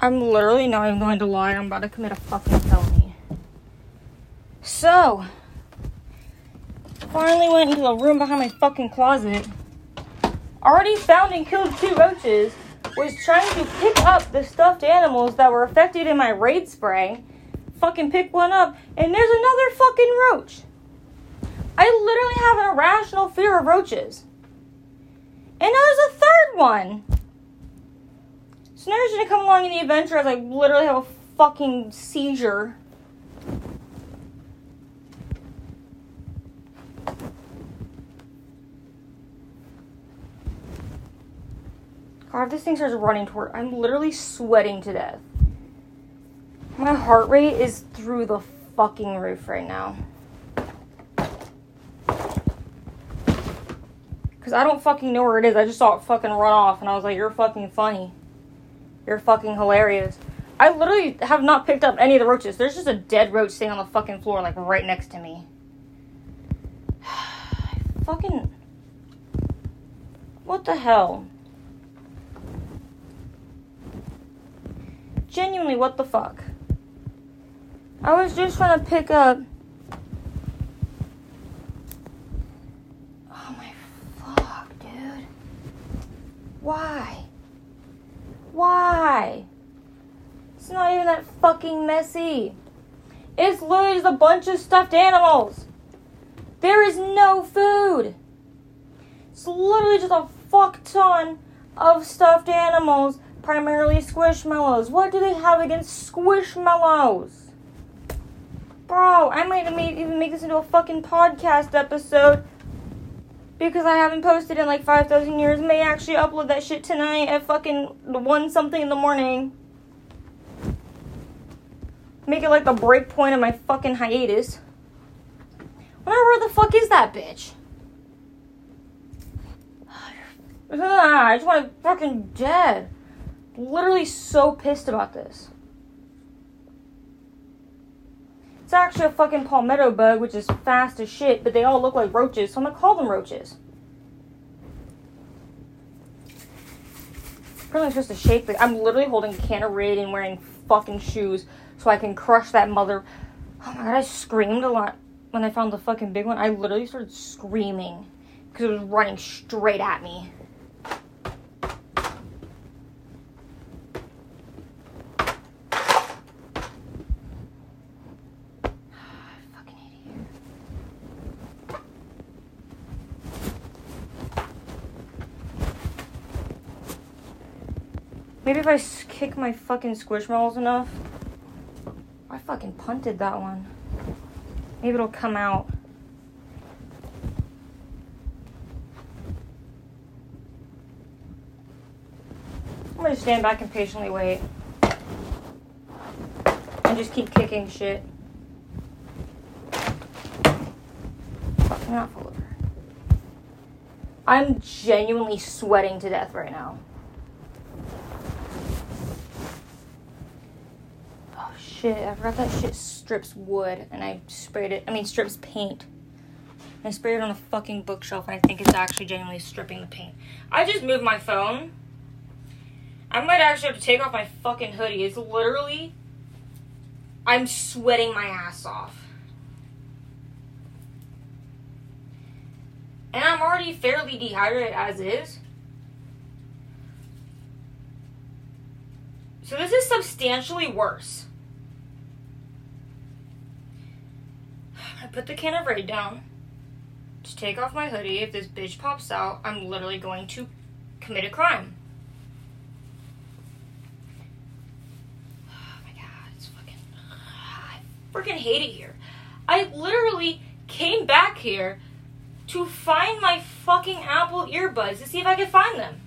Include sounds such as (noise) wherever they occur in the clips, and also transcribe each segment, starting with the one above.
I'm literally not even going to lie. I'm about to commit a fucking felony. So, finally went into the room behind my fucking closet. Already found and killed two roaches. Was trying to pick up the stuffed animals that were affected in my raid spray. Fucking pick one up, and there's another fucking roach. I literally have an irrational fear of roaches. And now there's a third one. So now you're gonna come along in the adventure as I literally have a fucking seizure. God, this thing starts running toward, I'm literally sweating to death. My heart rate is through the fucking roof right now. Because I don't fucking know where it is. I just saw it fucking run off and I was like, you're fucking funny. You're fucking hilarious. I literally have not picked up any of the roaches. There's just a dead roach sitting on the fucking floor, like right next to me. (sighs) fucking. What the hell? Genuinely, what the fuck? I was just trying to pick up. Oh my fuck, dude. Why? Why? It's not even that fucking messy. It's literally just a bunch of stuffed animals. There is no food. It's literally just a fuck ton of stuffed animals, primarily squishmallows. What do they have against squishmallows? Bro, I might even make this into a fucking podcast episode because I haven't posted in like 5,000 years. May actually upload that shit tonight at fucking 1 something in the morning. Make it like the break point of my fucking hiatus. Wonder where the fuck is that bitch? (sighs) I just want to fucking dead. Literally so pissed about this. It's actually a fucking palmetto bug, which is fast as shit, but they all look like roaches, so I'm gonna call them roaches. Apparently, supposed to shake the. I'm literally holding a can of Raid and wearing fucking shoes so I can crush that mother. Oh my god, I screamed a lot when I found the fucking big one. I literally started screaming because it was running straight at me. Maybe if I kick my fucking squishmallows enough. I fucking punted that one. Maybe it'll come out. I'm gonna stand back and patiently wait. And just keep kicking shit. Fuck, not fall over. I'm genuinely sweating to death right now. Shit. I forgot that shit strips wood and I sprayed it. I mean, strips paint. I sprayed it on a fucking bookshelf and I think it's actually genuinely stripping the paint. I just moved my phone. I might actually have to take off my fucking hoodie. It's literally. I'm sweating my ass off. And I'm already fairly dehydrated as is. So this is substantially worse. (sighs) I put the can of Raid down to take off my hoodie. If this bitch pops out, I'm literally going to commit a crime. (sighs) Oh my god, it's fucking. (sighs) I freaking hate it here. I literally came back here to find my fucking Apple earbuds to see if I could find them.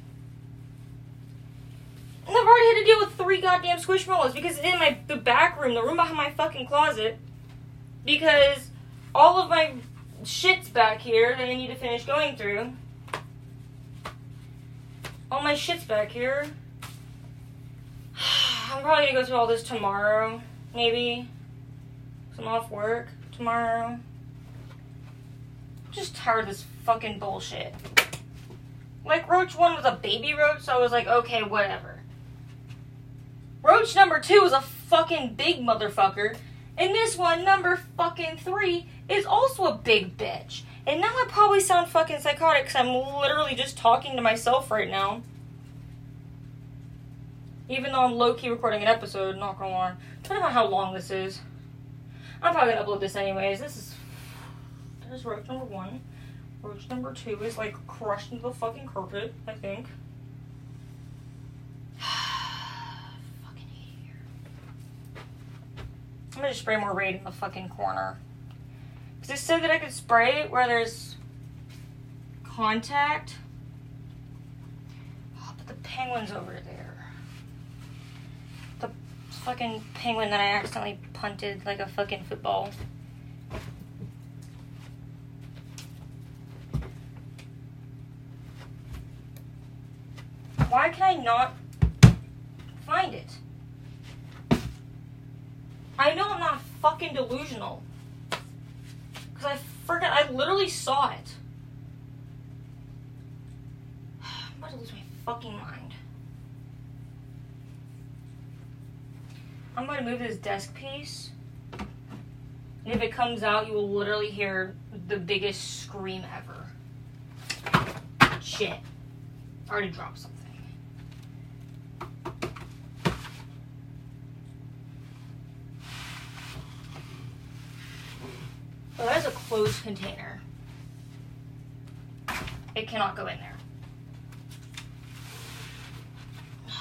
And I've already had to deal with three goddamn squishmallows because in my the back room, the room behind my fucking closet, because all of my shit's back here that I need to finish going through. All my shit's back here. (sighs) I'm probably gonna go through all this tomorrow, maybe. I'm off work tomorrow. I'm just tired of this fucking bullshit. Like, Roach 1 was a baby roach, so I was like, okay, whatever. Roach number two is a fucking big motherfucker. And this one, number fucking three, is also a big bitch. And now I probably sound fucking psychotic because I'm literally just talking to myself right now. Even though I'm low key recording an episode, not gonna lie. Talking about how long this is. I'm probably gonna upload this anyways. This is. (sighs) There's roach number one. Roach number two is like crushed into the fucking carpet, I think. I'm gonna spray more raid in the fucking corner. Because it said that I could spray it where there's contact. Oh, but the penguin's over there. The fucking penguin that I accidentally punted like a fucking football. Why can I not find it? I know I'm not fucking delusional. Because I forget, I literally saw it. (sighs) I'm about to lose my fucking mind. I'm going to move this desk piece. And if it comes out, you will literally hear the biggest scream ever. Shit. I already dropped something. Well, that is a closed container. It cannot go in there. (sighs)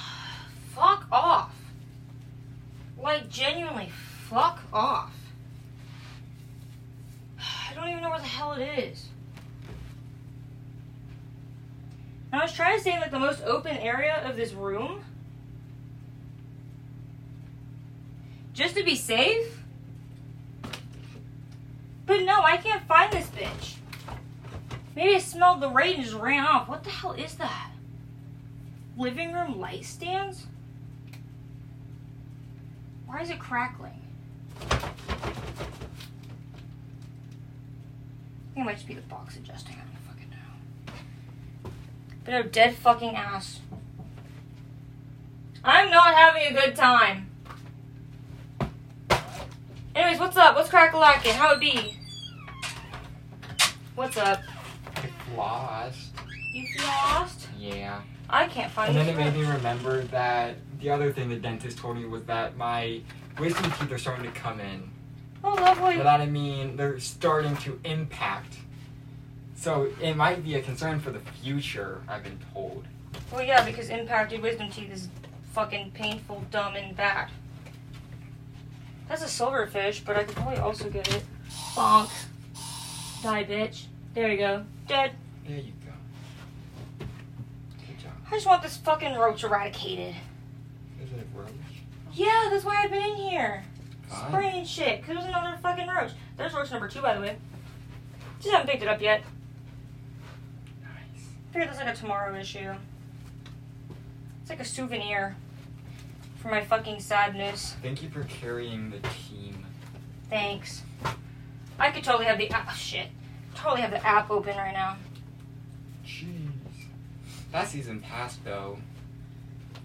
fuck off. Like, genuinely, fuck off. (sighs) I don't even know where the hell it is. And I was trying to stay in like the most open area of this room. Just to be safe. But no, I can't find this bitch. Maybe I smelled the raid and just ran off. What the hell is that? Living room light stands? Why is it crackling? I think it might just be the box adjusting. I don't fucking know. But no, dead fucking ass. I'm not having a good time. Anyways, what's up? What's crack a lacking? How it be? What's up? Lost. You lost? Yeah. I can't find it. And then it made me remember that the other thing the dentist told me was that my wisdom teeth are starting to come in. Oh, lovely. By that I mean they're starting to impact. So it might be a concern for the future, I've been told. Well, yeah, because impacted wisdom teeth is fucking painful, dumb, and bad. That's a silverfish, but I could probably also get it. Bonk. Die, bitch. There you go. Dead. There you go. Good job. I just want this fucking roach eradicated. Is it a roach? Yeah, that's why I've been in here. Spraying shit. Because there's another fucking roach. There's roach number two, by the way. Just haven't picked it up yet. Nice. Figured that's like a tomorrow issue. It's like a souvenir for my fucking sadness. Thank you for carrying the team. Thanks. I could totally have the. Oh, shit. Totally have the app open right now. Jeez. That season passed though.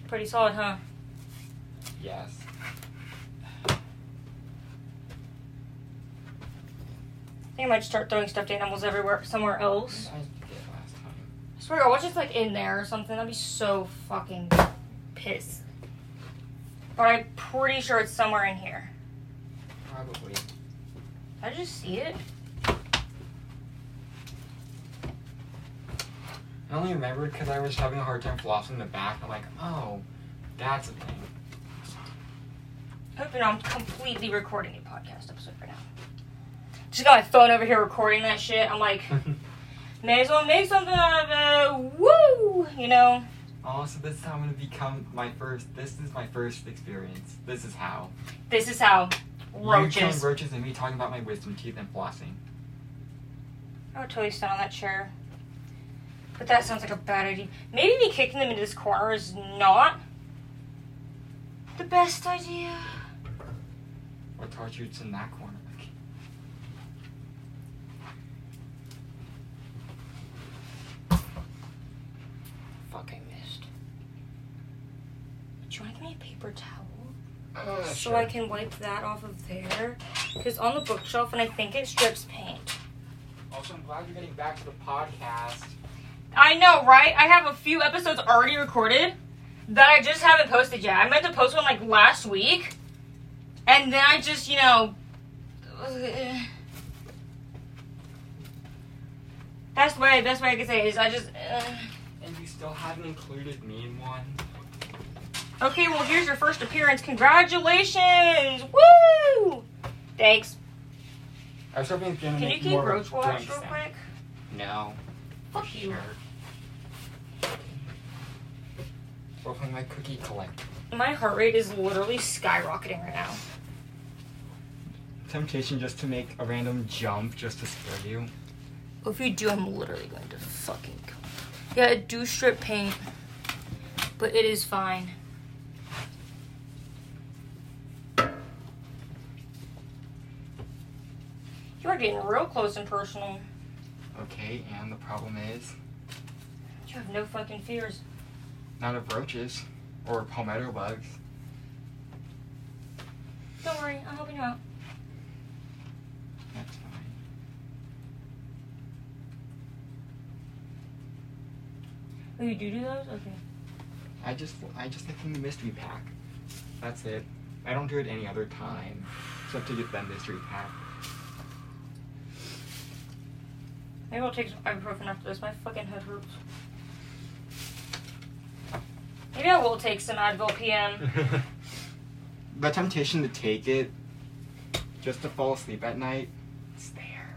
Pretty solid, huh? Yes. I think I might just start throwing stuffed animals everywhere, somewhere else. I did last time. I swear, to God, watch it's like in there or something. That'd be so fucking pissed. But I'm pretty sure it's somewhere in here. Probably. Did I just see it? I only remembered because I was having a hard time flossing the back. I'm like, oh, that's a thing. Hope you're not completely recording a podcast episode right now. Just got my phone over here recording that shit. I'm like, (laughs) may as well make something out of it. Woo! You know? oh, so this is how I'm gonna become my first. This is my first experience. This is how. This is how Roaches. You killing roaches. and me talking about my wisdom teeth and flossing. Oh, I would totally stand on that chair. But that sounds like a bad idea. Maybe me kicking them into this corner is not the best idea. What taught you it's in that corner? Like, Fuck, I missed. Do you want to give me a paper towel? Uh, so sure. I can wipe that off of there. Because on the bookshelf, and I think it strips paint. Also, I'm glad you're getting back to the podcast. I know, right? I have a few episodes already recorded that I just haven't posted yet. I meant to post one like last week, and then I just, you know. (sighs) That's the way. Best way I can say it is I just. Uh, And you still haven't included me in one. Okay, well, here's your first appearance. Congratulations! Woo! Thanks. I was hoping it's gonna Can you keep Roach Watch real quick? No. Fuck you. Sure. We're my cookie collector. My heart rate is literally skyrocketing right now. Temptation just to make a random jump just to scare you. If you do, I'm literally going to fucking kill you. Yeah, it do strip paint, but it is fine. You are getting real close and personal. Okay, and the problem is You have no fucking fears. Not of roaches or palmetto bugs. Don't worry, I'm helping you out. That's fine. Oh, you do do those? Okay. I just I just in the mystery pack. That's it. I don't do it any other time. Except to get that mystery pack. Maybe I'll take some ibuprofen after this. My fucking head hurts. Maybe I will take some Advil PM. (laughs) the temptation to take it just to fall asleep at night, it's there.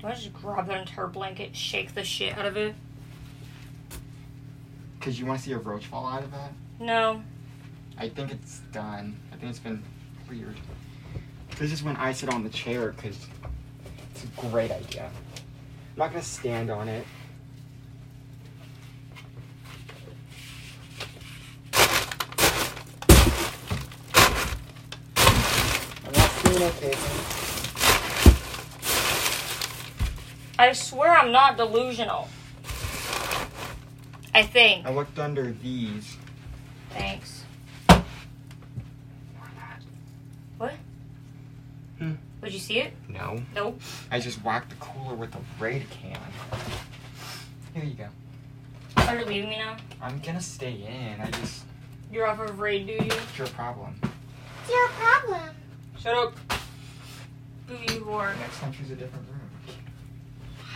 Do I just grab that entire blanket, shake the shit out of it? Cause you want to see a roach fall out of that? No. I think it's done. I think it's been weird. This is when I sit on the chair because it's a great idea. I'm not gonna stand on it. I'm not seeing anything. I swear I'm not delusional. I think. I looked under these. Thanks. What? Hmm. Would you see it? No. Nope. I just whacked the cooler with a Raid can. Here you go. Are you leaving me now? I'm gonna stay in. I just. You're off of raid duty. It's your problem. It's your problem. Shut up. You whore. Next time, choose a different room.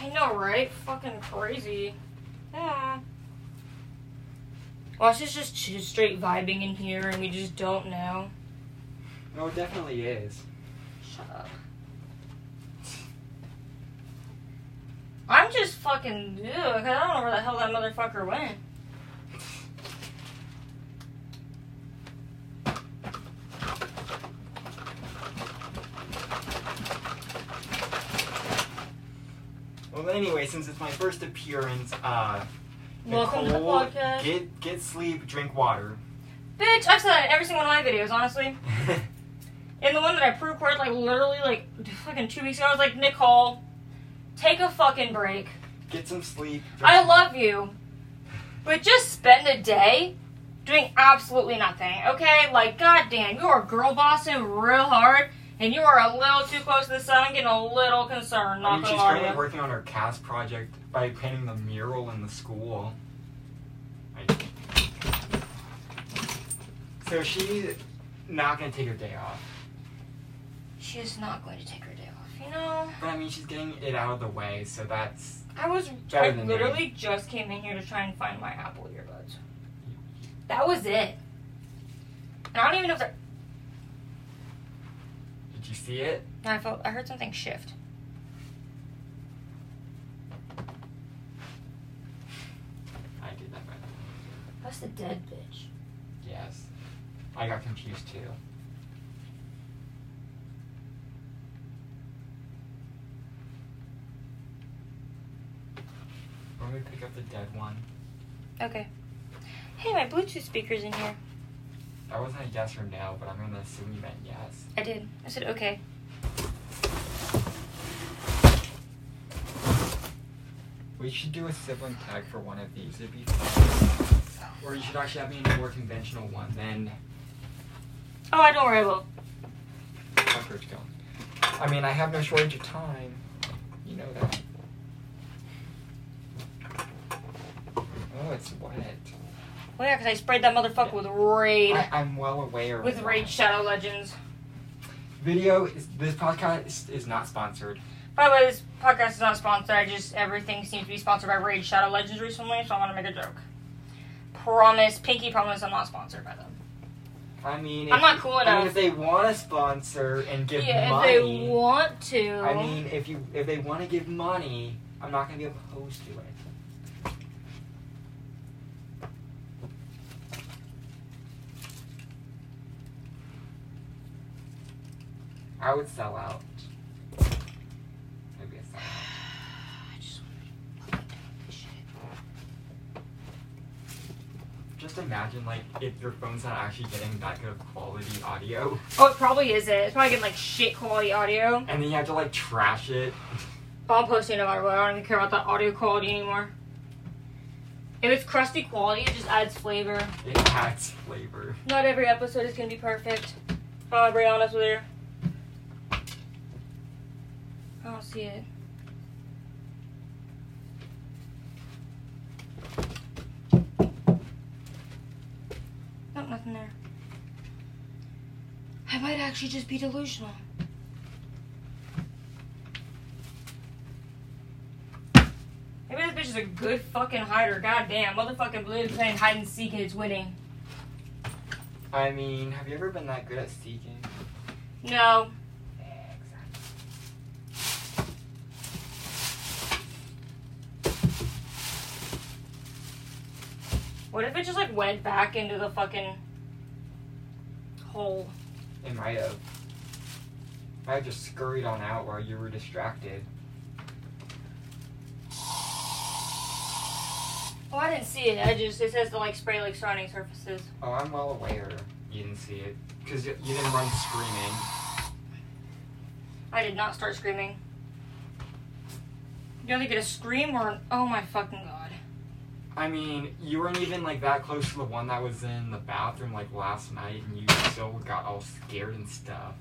I know, right? Fucking crazy. Yeah. Watch us just straight vibing in here and we just don't know. No, it definitely is. Shut up. I'm just fucking ew, 'cause I don't know where the hell that motherfucker went. Well, anyway, since it's my first appearance, uh, Welcome to the podcast. Get get sleep, drink water. Bitch, I've said that in every single one of my videos, honestly. (laughs) In the one that I pre-recorded, like literally, like fucking two weeks ago, I was like, Nicole, take a fucking break. get some sleep. I love you, but just spend a day doing absolutely nothing, okay? Like, goddamn, you are a girl bossing real hard, and you are a little too close to the sun. I'm getting a little concerned. I Not mean, she's currently working on her cast project by painting the mural in the school. I- So she's not gonna take her day off. She is not going to take her day off. You know, But I mean, she's getting it out of the way, so that's I was I than me. literally just came in here to try and find my Apple earbuds. That was it. And I don't even know if they're. Did you see it? I felt I heard something shift. I did that by the way. That's the dead bitch. Yes. I got confused too. Let me pick up the dead one, Okay. Hey, my Bluetooth speaker's in here. That wasn't a yes or no, but I'm gonna assume you meant yes. I did. I said okay. We should do a sibling tag for one of these. It'd be fun. Or you should actually have me in a more conventional one. Then Oh, I don't worry about. Cockroach kill. I mean, I have no shortage of time. You know that. Oh, it's wet. Well, yeah, because I sprayed that motherfucker with Raid. I, I'm well aware. with of Raid. Shadow Legends. Video is this podcast is not sponsored. By the way, this podcast is not sponsored. I just everything seems to be sponsored by Raid Shadow Legends recently, so I want to make a joke. Promise, Pinky promise, I'm not sponsored by them. I mean, I'm if- not cool I mean, enough. if they want to sponsor and give yeah, money, if they want to. I mean, if you if they want to give money, I'm not gonna be opposed to it. I would sell out. Maybe a sell out. (sighs) I just wanna fucking do this shit. Just imagine like if your phone's not actually getting that good of quality audio, Oh, it probably isn't. It's probably getting like shit quality audio. and then you have to like trash it. But I'm posting no matter what. I don't even care about that audio quality anymore. If it's crusty quality, it just adds flavor. It adds flavor. Not every episode is gonna be perfect. I'll be honest with you. I don't see it. Nope, nothing there. I might actually just be delusional. Maybe this bitch is a good fucking hider. Goddamn, motherfucking blue is playing hide and seek and it's winning. I mean, have you ever been that good at seeking? No, What if it just like went back into the fucking hole? It might have. Might have just scurried on out while you were distracted. Oh, I didn't see it. I just it says to like spray like surrounding surfaces. Oh, I'm well aware you didn't see it. Because you, you didn't run screaming. I did not start screaming. You either get a scream or an oh my fucking god. I mean, you weren't even like that close to the one that was in the bathroom like last night, and you still got all scared and stuff.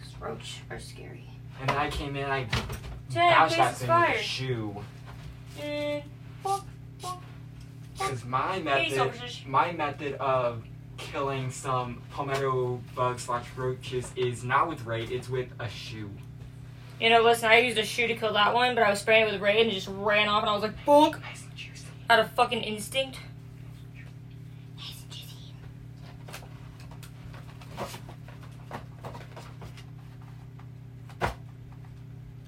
Cause roach are scary. And then I came in, I bashed that thing with a shoe. Mm, bonk, bonk. Because my method, my method of killing some palmetto bugs slash roaches is not with raid, it's with a shoe. You know, listen, I used a shoe to kill that one, but I was spraying it with raid and it just ran off, and I was like, bonk, Nice. Out of fucking instinct. Nice and juicy.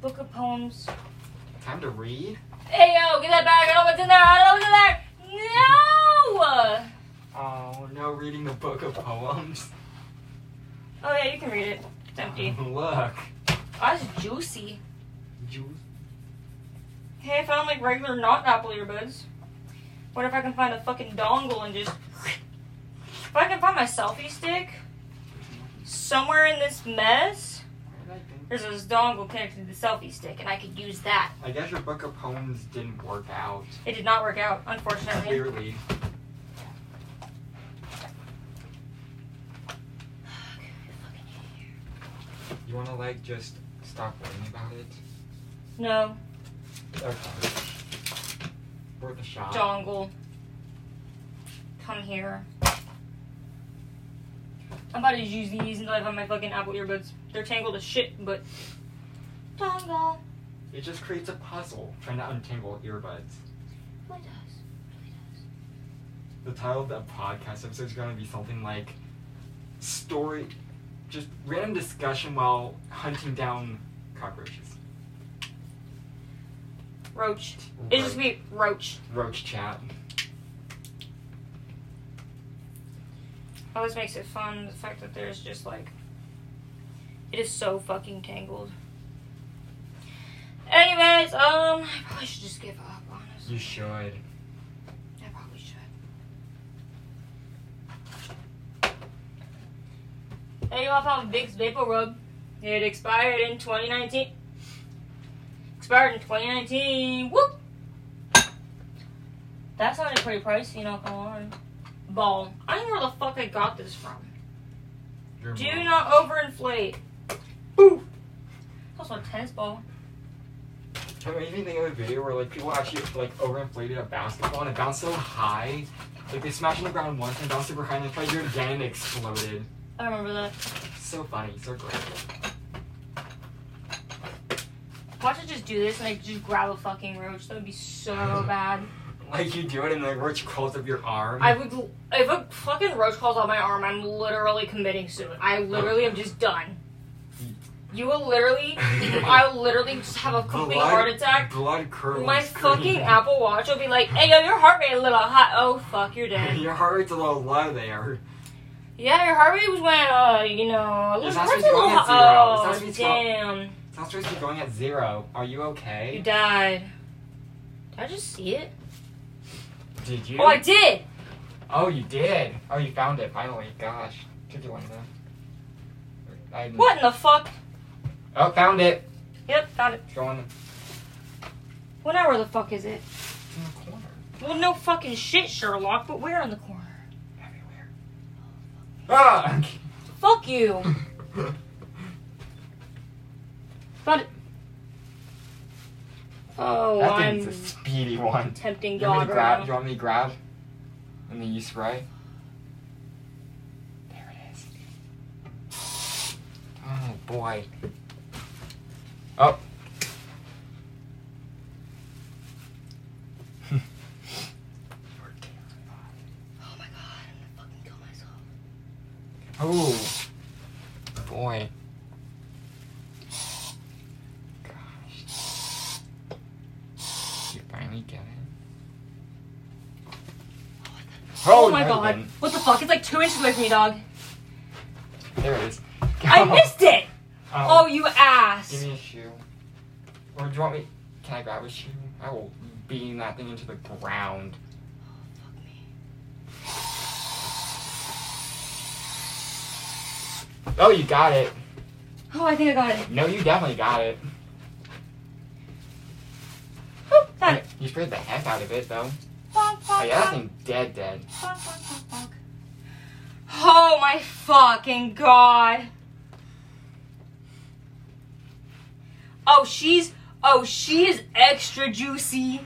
Book of poems. Time to read. Hey yo, get that bag! I know what's in there! I don't know what's in there! No! Oh no, reading the book of poems. Oh yeah, you can read it. It's empty. (laughs) Look. Oh, that's juicy. Juice. Hey, I found like regular not Apple earbuds. What if I can find a fucking dongle and just. If I can find my selfie stick somewhere in this mess, Where did I think? there's this dongle connected to the selfie stick, and I could use that. I guess your book of poems didn't work out. It did not work out, unfortunately. Clearly. You wanna like just stop worrying about it? No, Okay. Worth a shot. dongle. Come here. I'm about to use these until I find my fucking Apple earbuds. They're tangled as shit, but. Dongle. It just creates a puzzle trying to untangle earbuds. Really does. Really does. The title of the podcast episode is going to be something like story, just random discussion while hunting down cockroaches. Roach. It just be roach. Roach chat. Always makes it fun the fact that there's just like it is so fucking tangled. Anyways, um, I probably should just give up. Honestly, You should. I probably should. Hey, you all found Vicks Vapor Rub. It expired in 2019. Expired in 2019. Whoop. That sounded pretty pricey, not gonna lie. Ball. I don't know where the fuck I got this from. Your Do mom. not overinflate. Ooh. Also a tennis ball. It made me think of a video where like people actually like overinflated a basketball and it bounced so high. Like they smashed on the ground once and bounced super high and they tried to do it again and it exploded. I remember that. So funny, so great. Watch it just do this and I just grab a fucking roach. That would be so (laughs) bad. Like you do it and the roach crawls up your arm. I would. If a fucking roach crawls on my arm, I'm literally committing suicide. I literally am just done. You will literally. (laughs) I will literally just have a complete Blood- heart attack. Blood curdling. My fucking Apple Watch will be like, "Hey, yo, your heart rate a little hot." Oh fuck, you're dead. (laughs) Your heart rate's a little low there. Yeah, your heart rate was when, uh, you know, a It's little, not heart's supposed to a little going hot. zero. It's not Oh, damn. Not supposed going at zero. Are you okay? You died. Did I just see it? Did you? Oh, I did. Oh, you did. Oh, you found it finally. Gosh, took you enough. I What in the fuck? Oh, found it. Yep, found it. It's going. Now where the fuck is it? It's in the corner. Well, no fucking shit, Sherlock, but where in the corner? Everywhere. Ah! Fuck you. (laughs) Found it. Oh, that I'm thing's a speedy one. tempting You want, me to grab, you want me to grab? And then you spray? There it is. Oh boy. Oh. (laughs) Oh my god, I'm gonna fucking kill myself. Oh. Boy. Gosh. You finally get it. Oh, oh, my god. What the fuck? It's like two inches away from me, dog. There it is. I missed it! Oh, Oh, you ass. Give me a shoe. Or do you want me? Can I grab a shoe? I will beam that thing into the ground. Oh, you got it. Oh, I think I got it. No, you definitely got it. Oh, got it. You sprayed the heck out of it, though. Oh, yeah, that thing dead, dead. Oh my fucking god. Oh, she's. Oh, she is extra juicy.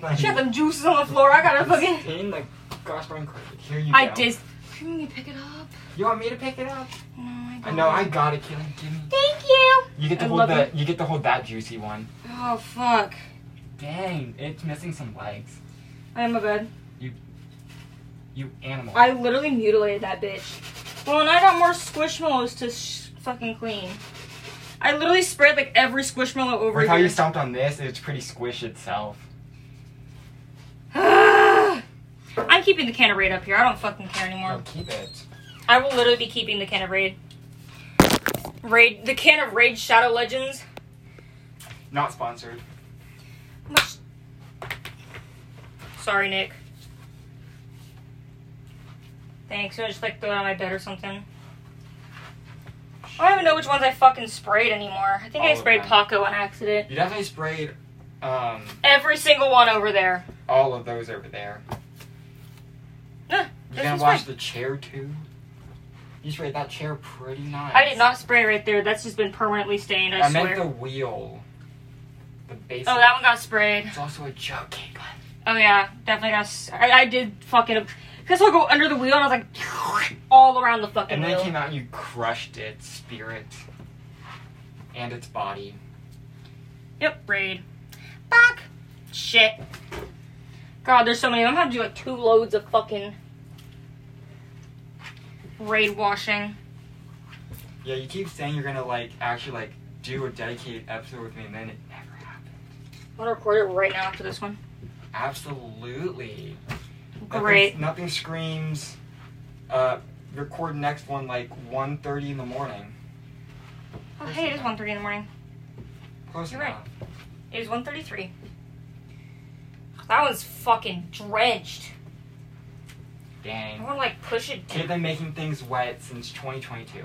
Like, She got them juices on the floor. I gotta fucking. (laughs) in the gosh darn. Here you I go. did. Can you pick it up? You want me to pick it up? God. I know, I got it. Give me. Thank you. You get to I hold the. You get to hold that juicy one. Oh fuck. Dang, it's missing some legs. I am a bed. You you animal. I literally mutilated that bitch. Well, and I got more squishmallows to sh- fucking clean. I literally sprayed like every squishmallow over With how you stomped on this, it's pretty squish itself. (sighs) I'm keeping the can of Raid up here. I don't fucking care anymore. No, keep it. I will literally be keeping the can of Raid. Raid, the can of Raid Shadow Legends. Not sponsored. Sorry, Nick. Thanks. You want just like throw it on my bed or something? I don't even know which ones I fucking sprayed anymore. I think All I sprayed. Paco on accident. You definitely sprayed um Every single one over there. all of those over there. Huh, You this gonna wash the chair too? You sprayed that chair pretty nice. I did not spray right there. That's just been permanently stained. I, I, swear. meant the wheel. The base. Oh, that one got sprayed. It's also a joke, cake. Oh yeah, definitely got. I, I did fucking. Cause I'll go under the wheel and I was like, (laughs) all around the fucking And then wheel. it came out and you crushed its spirit and its body. Yep, raid. Back. Shit. God, there's so many. I'm gonna have to do like two loads of fucking raid washing. Yeah, you keep saying you're gonna like actually like do a dedicated episode with me, and then it never happened. I'm gonna record it right now after this one. Absolutely. Great. Nothing, screams. Uh, record next one like 1.30 in the morning. Oh, hey, it is 1.30 in the morning. Close You're right. enough. It is 1.33. That one's fucking drenched. Dang. I wanna like push it They've been making things wet since 2022.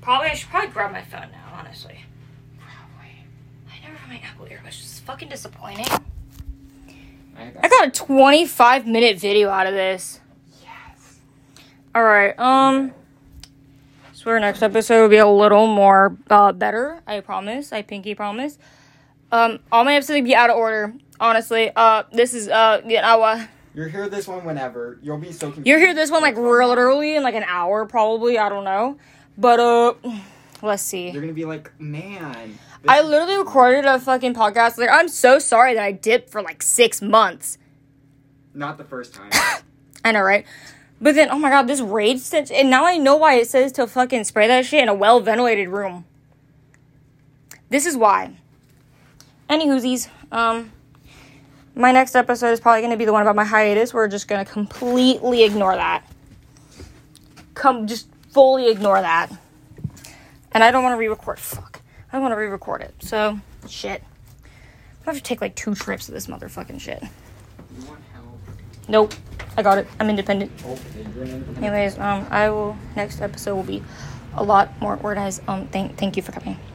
Probably I should probably grab my phone now, honestly. Probably. I never have my Apple earbuds. It's fucking disappointing. I I got a 25 minute video out of this. Yes. All right. Um. Swear next episode will be a little more uh, better. I promise. I pinky promise. Um. All my episodes will be out of order. Honestly. Uh. This is uh. You know. Uh, You'll hear this one whenever. You'll be so confused. you'll hear this one like real early in like an hour probably. I don't know. But uh. Let's see. You're gonna be like, man. I literally recorded a fucking podcast. Like, I'm so sorry that I dipped for like six months. Not the first time. (coughs) I know, right? But then, oh my god, this rage stench. And now I know why it says to fucking spray that shit in a well ventilated room. This is why. Any whoosies. Um, my next episode is probably going to be the one about my hiatus. We're just going to completely ignore that. Come, just fully ignore that. And I don't want to re record. Fuck. I want to re record it. So, shit. I have to take like two trips of this motherfucking shit. Nope. I got it. I'm independent. Okay, independent. Anyways, um, I will next episode will be a lot more organized. Um, thank thank you for coming.